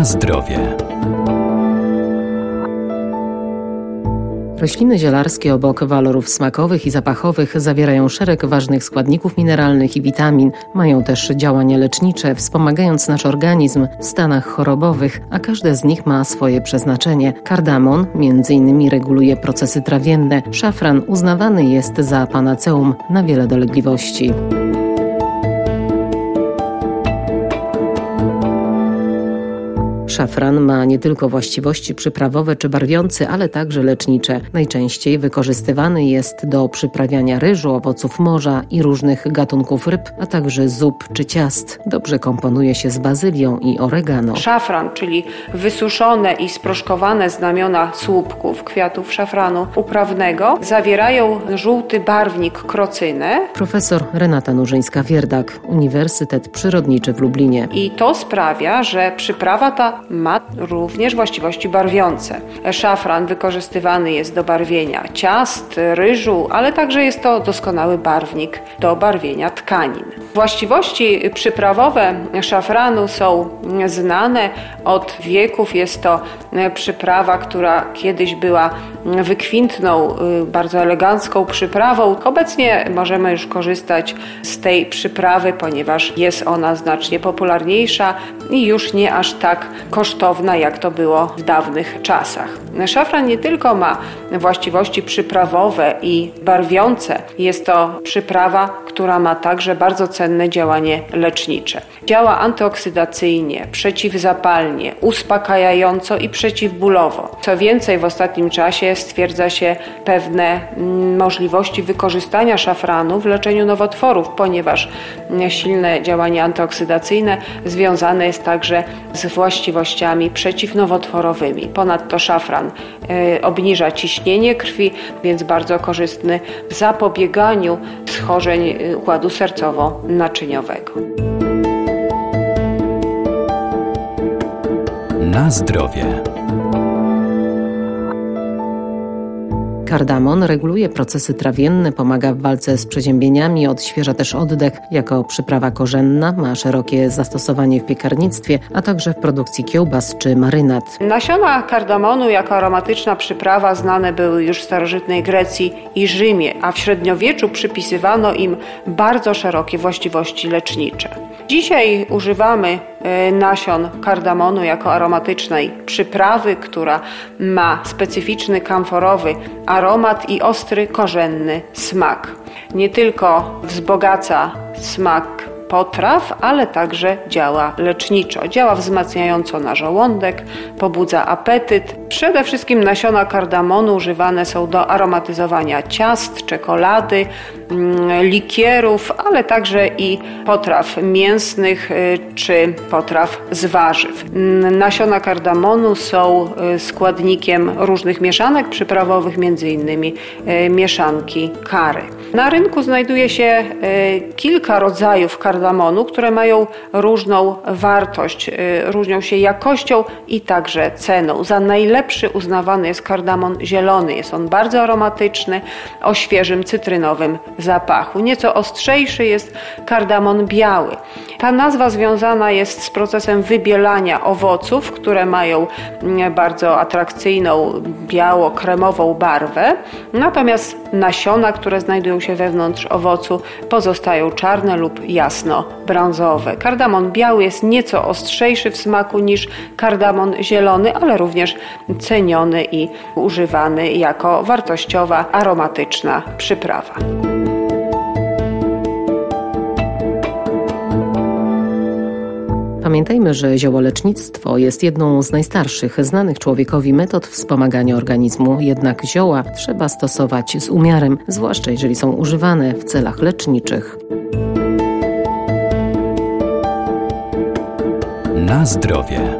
Na zdrowie. Rośliny zielarskie obok walorów smakowych i zapachowych zawierają szereg ważnych składników mineralnych i witamin. Mają też działania lecznicze, wspomagając nasz organizm w stanach chorobowych, a każde z nich ma swoje przeznaczenie. Kardamon innymi reguluje procesy trawienne. Szafran uznawany jest za panaceum na wiele dolegliwości. Szafran ma nie tylko właściwości przyprawowe czy barwiące, ale także lecznicze. Najczęściej wykorzystywany jest do przyprawiania ryżu, owoców morza i różnych gatunków ryb, a także zup czy ciast. Dobrze komponuje się z bazylią i oregano. Szafran, czyli wysuszone i sproszkowane znamiona słupków kwiatów szafranu uprawnego, zawierają żółty barwnik krocynę. Profesor Renata Nurzyńska-Wierdak, Uniwersytet Przyrodniczy w Lublinie. I to sprawia, że przyprawa ta ma również właściwości barwiące. Szafran wykorzystywany jest do barwienia ciast, ryżu, ale także jest to doskonały barwnik do barwienia tkanin. Właściwości przyprawowe szafranu są znane od wieków. Jest to przyprawa, która kiedyś była wykwintną, bardzo elegancką przyprawą. Obecnie możemy już korzystać z tej przyprawy, ponieważ jest ona znacznie popularniejsza i już nie aż tak kosztowna, jak to było w dawnych czasach. Szafran nie tylko ma właściwości przyprawowe i barwiące, jest to przyprawa, która ma także bardzo cenne działanie lecznicze. Działa antyoksydacyjnie, przeciwzapalnie, uspokajająco i przeciwbólowo. Co więcej, w ostatnim czasie stwierdza się pewne mm, możliwości wykorzystania szafranu w leczeniu nowotworów, ponieważ silne działanie antyoksydacyjne związane jest także z właściwościami przeciwnowotworowymi. Ponadto szafran y, obniża ciśnienie krwi, więc bardzo korzystny w zapobieganiu schorzeń y, układu sercowo-naczyniowego. Na zdrowie. Kardamon reguluje procesy trawienne, pomaga w walce z przeziębieniami, odświeża też oddech. Jako przyprawa korzenna ma szerokie zastosowanie w piekarnictwie, a także w produkcji kiełbas czy marynat. Nasiona kardamonu jako aromatyczna przyprawa znane były już w starożytnej Grecji i Rzymie, a w średniowieczu przypisywano im bardzo szerokie właściwości lecznicze. Dzisiaj używamy e, nasion kardamonu jako aromatycznej przyprawy, która ma specyficzny kamforowy aromat i ostry korzenny smak. Nie tylko wzbogaca smak potraw, ale także działa leczniczo. Działa wzmacniająco na żołądek, pobudza apetyt. Przede wszystkim nasiona kardamonu używane są do aromatyzowania ciast, czekolady, mm, likierów, ale także i potraw mięsnych y, czy potraw z warzyw. Nasiona kardamonu są y, składnikiem różnych mieszanek przyprawowych, m.in. Y, mieszanki kary. Na rynku znajduje się kilka rodzajów kardamonu które mają różną wartość, y, różnią się jakością i także ceną. Za najlepszy uznawany jest kardamon zielony. Jest on bardzo aromatyczny, o świeżym cytrynowym zapachu. Nieco ostrzejszy jest kardamon biały. Ta nazwa związana jest z procesem wybielania owoców, które mają mm, bardzo atrakcyjną biało-kremową barwę. Natomiast nasiona, które znajdują się wewnątrz owocu, pozostają czarne lub jasno-brązowe. Kardamon biały jest nieco ostrzejszy w smaku niż kardamon zielony, ale również ceniony i używany jako wartościowa, aromatyczna przyprawa. Pamiętajmy, że ziołolecznictwo jest jedną z najstarszych znanych człowiekowi metod wspomagania organizmu, jednak zioła trzeba stosować z umiarem, zwłaszcza jeżeli są używane w celach leczniczych. Na zdrowie.